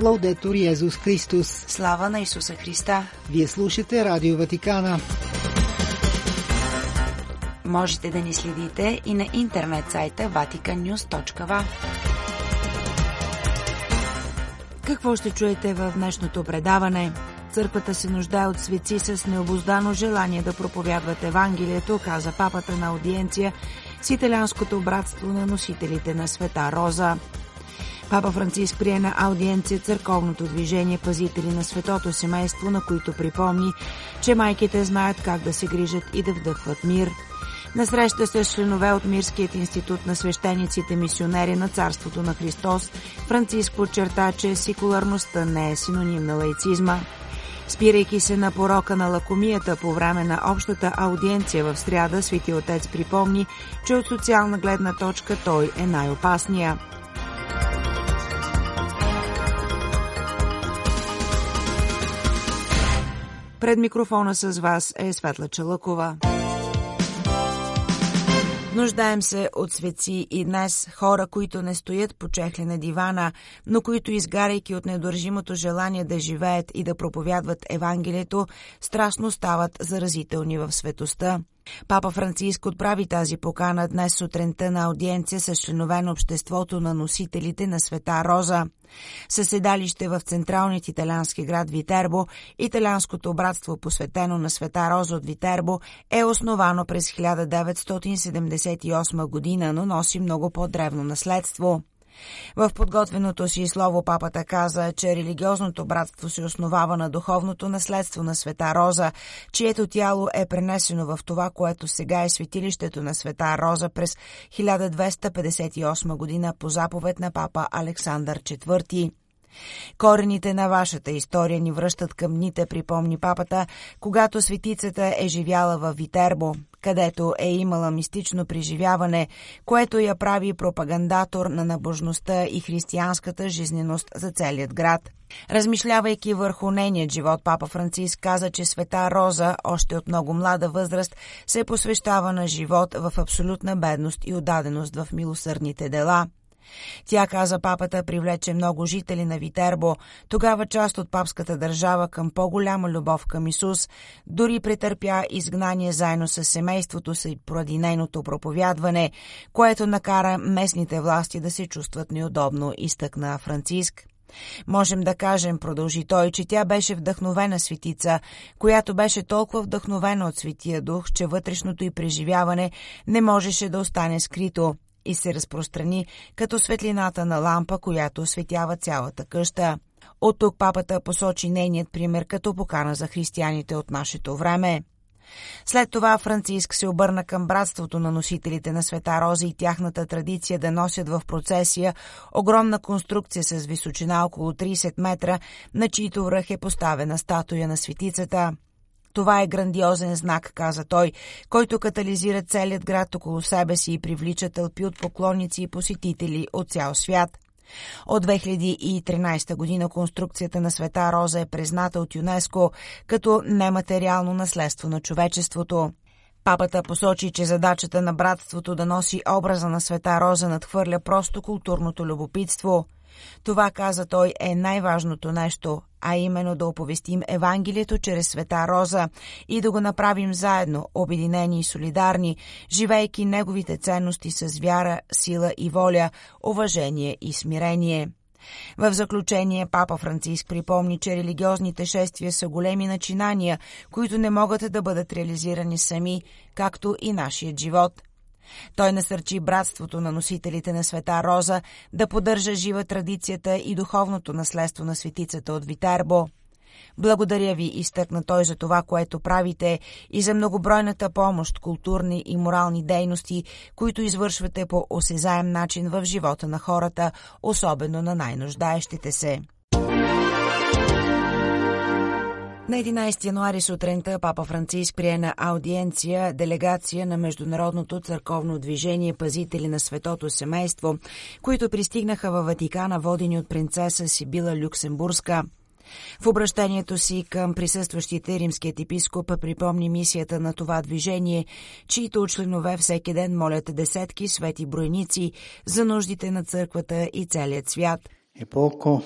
Лаудетор Йезус Христос. Слава на Исуса Христа. Вие слушате Радио Ватикана. Можете да ни следите и на интернет сайта vaticannews.va. Какво ще чуете в днешното предаване? Църквата се нуждае от светци с необоздано желание да проповядват Евангелието, каза папата на аудиенция с италианското братство на носителите на Света Роза. Папа Франциск прие на аудиенция църковното движение Пазители на светото семейство, на които припомни, че майките знаят как да се грижат и да вдъхват мир. На среща с членове от Мирският институт на свещениците мисионери на Царството на Христос, Франциск подчерта, че секуларността не е синоним на лаицизма. Спирайки се на порока на лакомията по време на общата аудиенция в сряда, Свети Отец припомни, че от социална гледна точка той е най-опасния. Пред микрофона с вас е Светла Чалъкова. Нуждаем се от светци и днес хора, които не стоят по чехли на дивана, но които, изгаряйки от недържимото желание да живеят и да проповядват Евангелието, страшно стават заразителни в светостта. Папа Франциск отправи тази покана днес сутринта на аудиенция с членове на обществото на носителите на Света Роза. Със седалище в централният италиански град Витербо, италианското братство, посветено на Света Роза от Витербо, е основано през 1978 година, но носи много по-древно наследство. В подготвеното си слово папата каза, че религиозното братство се основава на духовното наследство на Света Роза, чието тяло е пренесено в това, което сега е светилището на Света Роза през 1258 година по заповед на папа Александър IV. Корените на вашата история ни връщат към дните, припомни папата, когато светицата е живяла в Витербо, където е имала мистично преживяване, което я прави пропагандатор на набожността и християнската жизненост за целият град. Размишлявайки върху нейният живот, папа Франциск каза, че света Роза, още от много млада възраст, се посвещава на живот в абсолютна бедност и отдаденост в милосърдните дела – тя, каза папата, привлече много жители на Витербо, тогава част от папската държава към по-голяма любов към Исус, дори претърпя изгнание заедно с семейството си поради нейното проповядване, което накара местните власти да се чувстват неудобно, изтъкна Франциск. Можем да кажем, продължи той, че тя беше вдъхновена светица, която беше толкова вдъхновена от Светия Дух, че вътрешното й преживяване не можеше да остане скрито и се разпространи като светлината на лампа, която осветява цялата къща. От тук папата посочи нейният пример като покана за християните от нашето време. След това Франциск се обърна към братството на носителите на света Роза и тяхната традиция да носят в процесия огромна конструкция с височина около 30 метра, на чието връх е поставена статуя на светицата. Това е грандиозен знак, каза той, който катализира целият град около себе си и привлича тълпи от поклонници и посетители от цял свят. От 2013 година конструкцията на Света Роза е призната от ЮНЕСКО като нематериално наследство на човечеството. Папата посочи, че задачата на братството да носи образа на Света Роза надхвърля просто културното любопитство – това, каза той, е най-важното нещо, а именно да оповестим Евангелието чрез света Роза и да го направим заедно, обединени и солидарни, живейки неговите ценности с вяра, сила и воля, уважение и смирение. В заключение папа Франциск припомни, че религиозните шествия са големи начинания, които не могат да бъдат реализирани сами, както и нашият живот – той насърчи братството на носителите на света Роза да поддържа жива традицията и духовното наследство на светицата от Витербо. Благодаря ви, изтъкна той за това, което правите и за многобройната помощ, културни и морални дейности, които извършвате по осезаем начин в живота на хората, особено на най-нуждаещите се. На 11 януари сутринта папа Франциск прие на аудиенция делегация на Международното църковно движение Пазители на светото семейство, които пристигнаха във Ватикана, водени от принцеса Сибила Люксембургска. В обращението си към присъстващите римският епископ припомни мисията на това движение, чието членове всеки ден молят десетки свети бройници за нуждите на църквата и целият свят. Е поко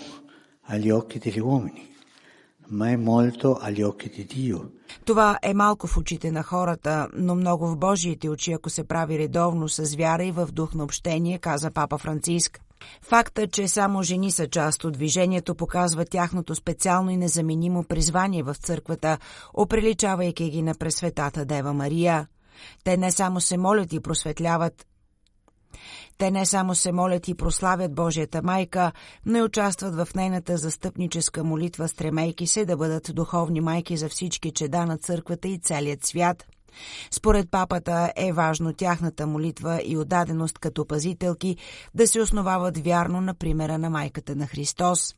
agli occhi Това е малко в очите на хората, но много в Божиите очи, ако се прави редовно с вяра и в дух на общение, каза папа Франциск. Факта, че само жени са част от движението, показва тяхното специално и незаменимо призвание в църквата, оприличавайки ги на Пресветата Дева Мария. Те не само се молят и просветляват, те не само се молят и прославят Божията майка, но и участват в нейната застъпническа молитва, стремейки се да бъдат духовни майки за всички чеда на църквата и целият свят. Според папата е важно тяхната молитва и отдаденост като пазителки да се основават вярно на примера на майката на Христос.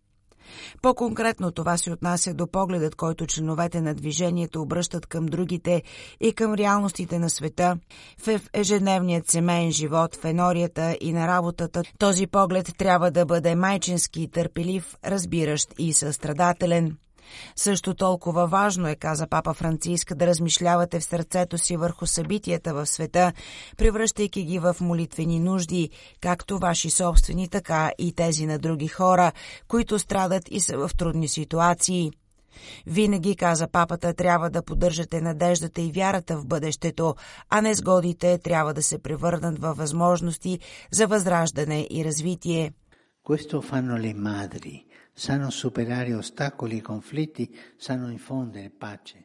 По-конкретно това се отнася до погледът, който членовете на движението обръщат към другите и към реалностите на света, в ежедневният семейен живот, в енорията и на работата. Този поглед трябва да бъде майчински, търпелив, разбиращ и състрадателен. Също толкова важно е, каза папа Франциск, да размишлявате в сърцето си върху събитията в света, превръщайки ги в молитвени нужди, както ваши собствени, така и тези на други хора, които страдат и са в трудни ситуации. Винаги, каза папата, трябва да поддържате надеждата и вярата в бъдещето, а незгодите трябва да се превърнат във възможности за възраждане и развитие. Questo fanno le madri sanno superare ostacoli e conflitti, sanno infondere pace.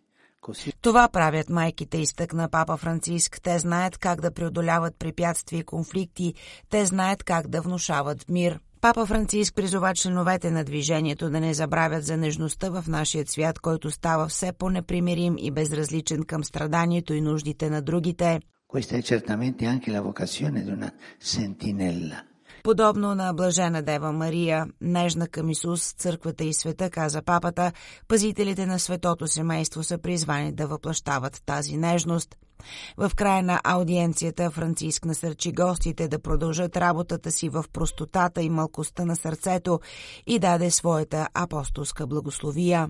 Това правят майките, изтъкна папа Франциск. Те знаят как да преодоляват препятствия и конфликти, те знаят как да внушават мир. Папа Франциск призова членовете на движението да не забравят за нежността в нашия свят, който става все по-непримирим и безразличен към страданието и нуждите на другите. Questa è certamente anche la vocazione di una sentinella Подобно на блажена Дева Мария, нежна към Исус, църквата и света, каза папата, пазителите на светото семейство са призвани да въплащават тази нежност. В края на аудиенцията Франциск насърчи гостите да продължат работата си в простотата и малкостта на сърцето и даде своята апостолска благословия.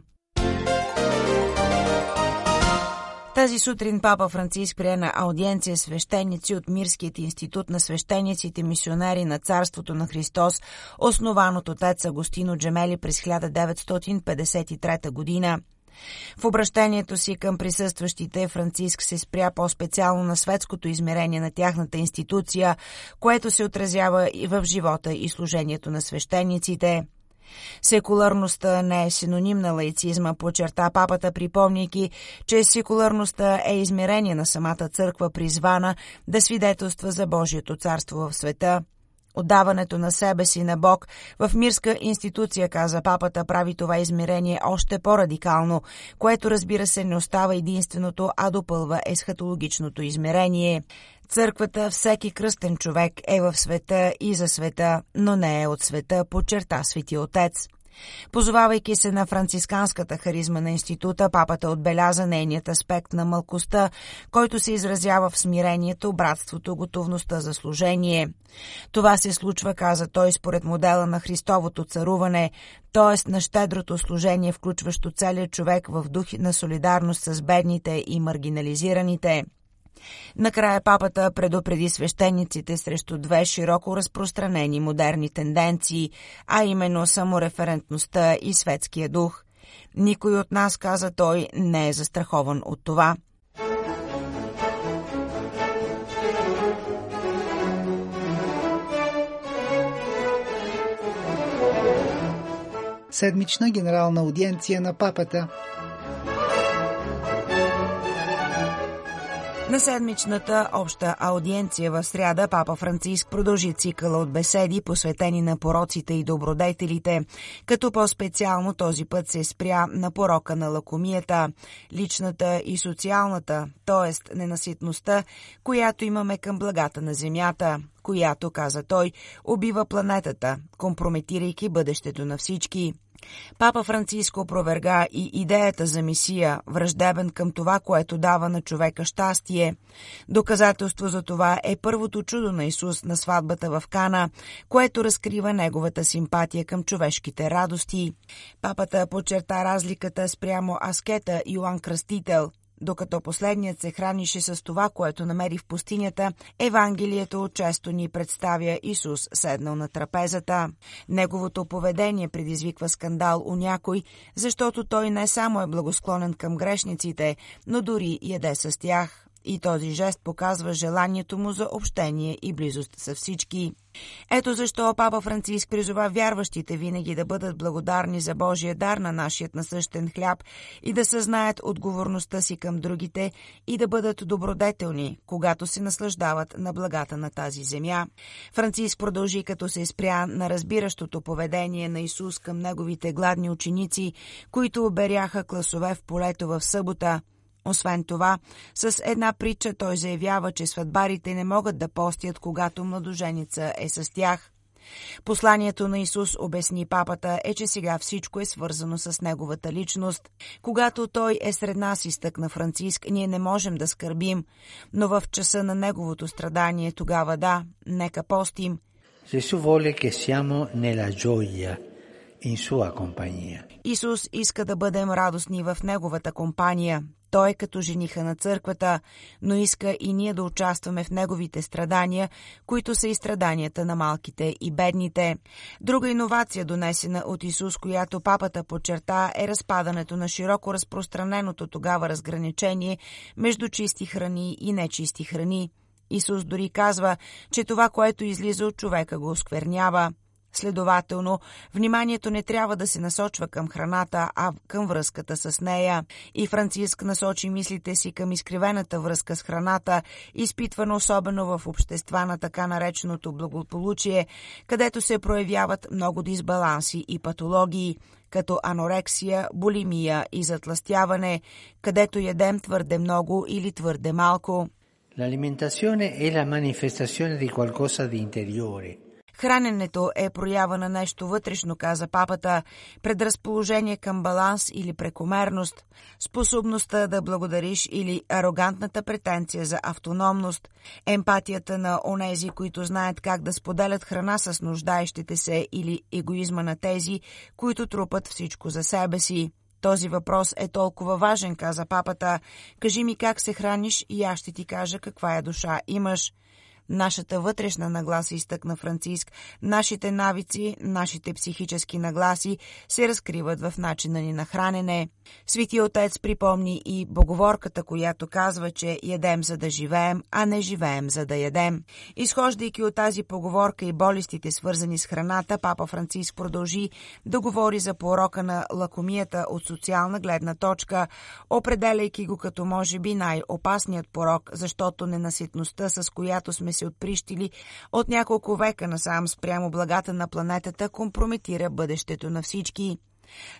Тази сутрин папа Франциск прие на аудиенция свещеници от Мирският институт на свещениците мисионари на Царството на Христос, основан от отец Агустино Джемели през 1953 година. В обращението си към присъстващите Франциск се спря по-специално на светското измерение на тяхната институция, което се отразява и в живота и служението на свещениците – Секуларността не е синоним на лаицизма, почерта папата, припомняйки, че секуларността е измерение на самата църква, призвана да свидетелства за Божието царство в света. Отдаването на себе си на Бог в мирска институция, каза папата, прави това измерение още по-радикално, което разбира се не остава единственото, а допълва есхатологичното измерение. Църквата всеки кръстен човек е в света и за света, но не е от света, подчерта Свети Отец. Позовавайки се на францисканската харизма на института, папата отбеляза нейният аспект на мълкостта, който се изразява в смирението, братството, готовността за служение. Това се случва, каза той, според модела на Христовото царуване, т.е. на щедрото служение, включващо целият човек в дух на солидарност с бедните и маргинализираните – Накрая папата предупреди свещениците срещу две широко разпространени модерни тенденции, а именно самореферентността и светския дух. Никой от нас, каза той, не е застрахован от това. Седмична генерална аудиенция на папата – На седмичната обща аудиенция в сряда папа Франциск продължи цикъла от беседи, посветени на пороците и добродетелите, като по-специално този път се спря на порока на лакомията, личната и социалната, т.е. ненаситността, която имаме към благата на земята, която, каза той, убива планетата, компрометирайки бъдещето на всички. Папа Франциско проверга и идеята за мисия, враждебен към това, което дава на човека щастие. Доказателство за това е първото чудо на Исус на сватбата в Кана, което разкрива неговата симпатия към човешките радости. Папата подчерта разликата спрямо аскета Йоанн Кръстител – Докато последният се хранише с това, което намери в пустинята, Евангелието често ни представя Исус седнал на трапезата. Неговото поведение предизвиква скандал у някой, защото той не само е благосклонен към грешниците, но дори яде с тях. И този жест показва желанието му за общение и близост с всички. Ето защо Папа Франциск призова вярващите винаги да бъдат благодарни за Божия дар на нашият насъщен хляб и да съзнаят отговорността си към другите и да бъдат добродетелни, когато се наслаждават на благата на тази земя. Франциск продължи като се спря на разбиращото поведение на Исус към неговите гладни ученици, които оберяха класове в полето в събота – освен това, с една притча той заявява, че сватбарите не могат да постят, когато младоженица е с тях. Посланието на Исус, обясни папата, е, че сега всичко е свързано с неговата личност. Когато той е сред нас, изтъкна Франциск, ние не можем да скърбим, но в часа на неговото страдание тогава да, нека постим. Gesù vuole che siamo nella gioia in sua compagnia. Исус иска да бъдем радостни в Неговата компания. Той като жениха на църквата, но иска и ние да участваме в неговите страдания, които са и страданията на малките и бедните. Друга иновация, донесена от Исус, която папата подчерта, е разпадането на широко разпространеното тогава разграничение между чисти храни и нечисти храни. Исус дори казва, че това, което излиза от човека, го осквернява. Следователно, вниманието не трябва да се насочва към храната, а към връзката с нея. И Франциск насочи мислите си към изкривената връзка с храната, изпитвана особено в общества на така нареченото благополучие, където се проявяват много дисбаланси и патологии, като анорексия, булимия и затластяване, където ядем твърде много или твърде малко. L'alimentazione è la manifestazione di qualcosa di interiore. Храненето е проява на нещо вътрешно, каза папата, предразположение към баланс или прекомерност, способността да благодариш или арогантната претенция за автономност, емпатията на онези, които знаят как да споделят храна с нуждаещите се или егоизма на тези, които трупат всичко за себе си. Този въпрос е толкова важен, каза папата. Кажи ми как се храниш и аз ще ти кажа каква е душа имаш. Нашата вътрешна нагласа, изтъкна Франциск, нашите навици, нашите психически нагласи се разкриват в начина ни на хранене. Свети Отец припомни и боговорката, която казва, че ядем за да живеем, а не живеем за да ядем. Изхождайки от тази поговорка и болестите, свързани с храната, папа Франциск продължи да говори за порока на лакомията от социална гледна точка, определяйки го като може би най-опасният порок, защото ненаситността, с която сме се отприщили от няколко века насам спрямо благата на планетата, компрометира бъдещето на всички.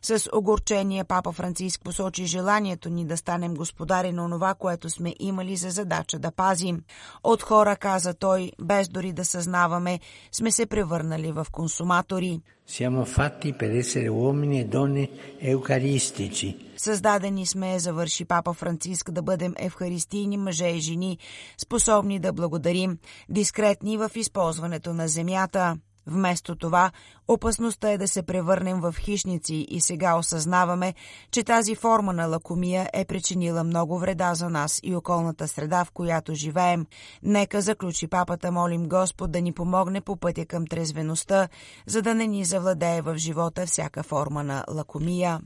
С огорчение папа Франциск посочи желанието ни да станем господари на онова, което сме имали за задача да пазим. От хора, каза той, без дори да съзнаваме, сме се превърнали в консуматори. Siamo fatti per essere uomini e donne eucaristici. Създадени сме, завърши папа Франциск, да бъдем евхаристийни мъже и жени, способни да благодарим, дискретни в използването на земята. Вместо това, опасността е да се превърнем в хищници и сега осъзнаваме, че тази форма на лакомия е причинила много вреда за нас и околната среда, в която живеем. Нека, заключи папата, молим Господ да ни помогне по пътя към трезвеността, за да не ни завладее в живота всяка форма на лакомия.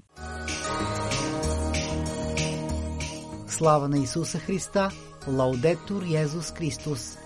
Слава на Исуса Христа! Лаудетур Йезус Христос!